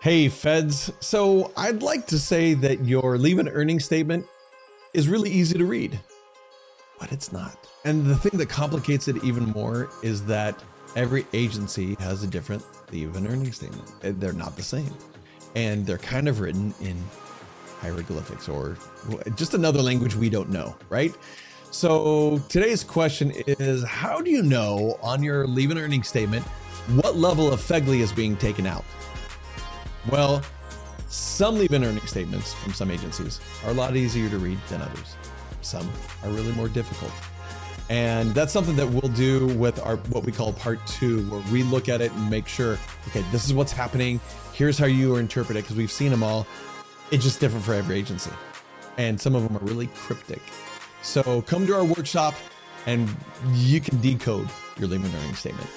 Hey, feds. So I'd like to say that your leave an earning statement is really easy to read, but it's not. And the thing that complicates it even more is that every agency has a different leave an earning statement. They're not the same. And they're kind of written in hieroglyphics or just another language we don't know, right? So today's question is how do you know on your leave an earning statement what level of FEGLI is being taken out? Well, some leave in earning statements from some agencies are a lot easier to read than others. Some are really more difficult. And that's something that we'll do with our what we call part two, where we look at it and make sure, okay, this is what's happening. Here's how you interpret it, because we've seen them all. It's just different for every agency. And some of them are really cryptic. So come to our workshop and you can decode your leave an earning statement.